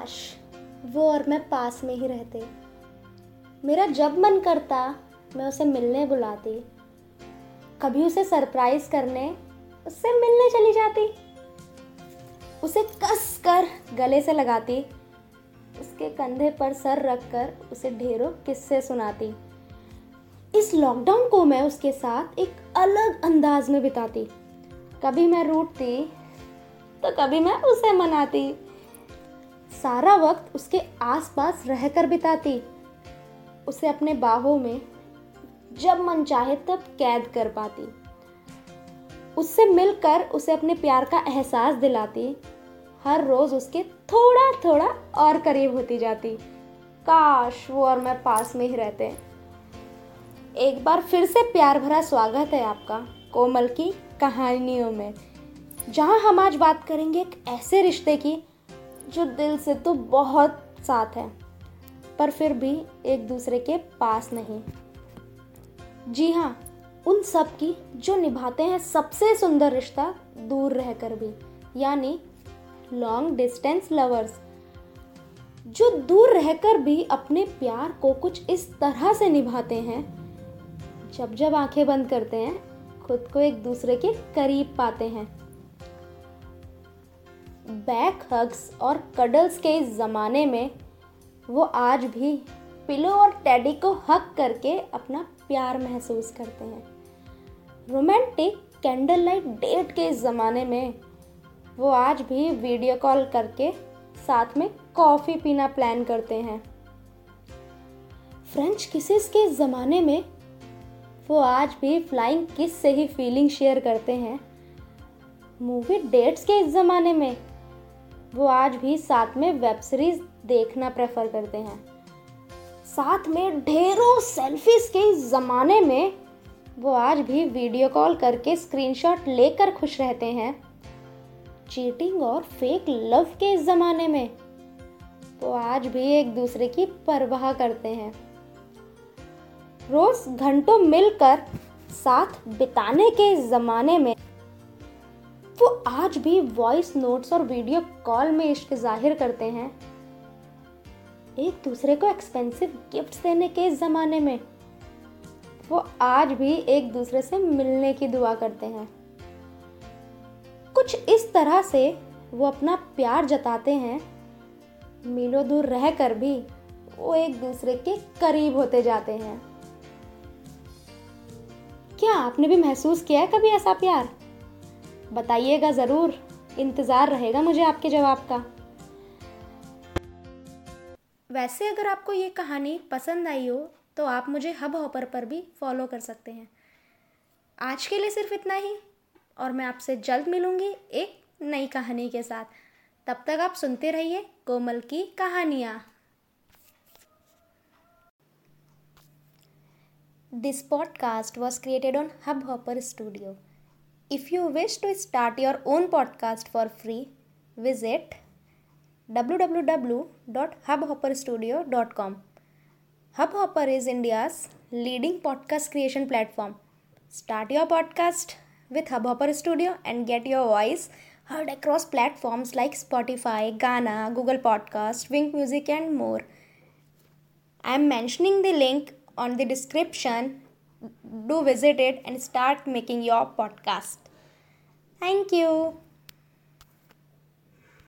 काश वो और मैं पास में ही रहते। मेरा जब मन करता, मैं उसे मिलने बुलाती। कभी उसे सरप्राइज़ करने, उससे मिलने चली जाती। उसे कस कर गले से लगाती। उसके कंधे पर सर रखकर उसे ढेरों किस्से सुनाती। इस लॉकडाउन को मैं उसके साथ एक अलग अंदाज में बिताती। कभी मैं रूठती तो कभी मैं उसे मनाती। सारा वक्त उसके आसपास रहकर बिताती। उसे अपने बाहों में जब मन चाहे तब कैद कर पाती। उससे मिलकर उसे अपने प्यार का एहसास दिलाती। हर रोज उसके थोड़ा थोड़ा और करीब होती जाती। काश वो और मैं पास में ही रहते। एक बार फिर से प्यार भरा स्वागत है आपका, कोमल की कहानियों में, जहाँ हम आज बात करेंगे एक ऐसे रिश्ते की जो दिल से तो बहुत साथ है, पर फिर भी एक दूसरे के पास नहीं। जी हाँ उन सब की जो निभाते हैं सबसे सुंदर रिश्ता दूर रहकर भी, यानी लॉन्ग डिस्टेंस लवर्स जो दूर रहकर भी अपने प्यार को कुछ इस तरह से निभाते हैं, जब जब आँखें बंद करते हैं, खुद को एक दूसरे के करीब पाते हैं। बैक हग्स और कडल्स के इस ज़माने में वो आज भी पिलो और टैडी को हक करके अपना प्यार महसूस करते हैं। रोमांटिक कैंडल लाइट डेट के इस ज़माने में वो आज भी वीडियो कॉल करके साथ में कॉफ़ी पीना प्लान करते हैं। फ्रेंच किसेस के ज़माने में वो आज भी फ्लाइंग किस से ही फीलिंग शेयर करते हैं। मूवी डेट्स के इस ज़माने में वो आज भी साथ में वेब सीरीज़ देखना प्रेफर करते हैं। साथ में ढेरों सेल्फीज के ज़माने में वो आज भी वीडियो कॉल करके स्क्रीनशॉट लेकर खुश रहते हैं। चीटिंग और फेक लव के इस ज़माने में वो आज भी एक दूसरे की परवाह करते हैं। रोज घंटों मिलकर साथ बिताने के ज़माने में वो आज भी वॉइस नोट्स और वीडियो कॉल में इश्क ज़ाहिर करते हैं। एक दूसरे को एक्सपेंसिव गिफ्ट देने के इस ज़माने में, वो आज भी एक दूसरे से मिलने की दुआ करते हैं। कुछ इस तरह से वो अपना प्यार जताते हैं, मीलों दूर रहकर भी वो एक दूसरे के करीब होते जाते हैं। क्या आपने भी महसूस किया है कभी ऐसा प्यार? बताइएगा ज़रूर। इंतज़ार रहेगा मुझे आपके जवाब का। वैसे अगर आपको ये कहानी पसंद आई हो तो आप मुझे हब हॉपर पर भी फॉलो कर सकते हैं। आज के लिए सिर्फ़ इतना ही और मैं आपसे जल्द मिलूँगी एक नई कहानी के साथ। तब तक आप सुनते रहिए कोमल की कहानियाँ। This podcast was created on Hubhopper Studio. If you wish to start your own podcast for free, visit www.hubhopperstudio.com. Hubhopper is India's leading podcast creation platform. Start your podcast with Hubhopper Studio and get your voice heard across platforms like Spotify, Ghana, Google Podcast, Wink Music, and more. I am mentioning the link on the description do visit it and start making your podcast. Thank you.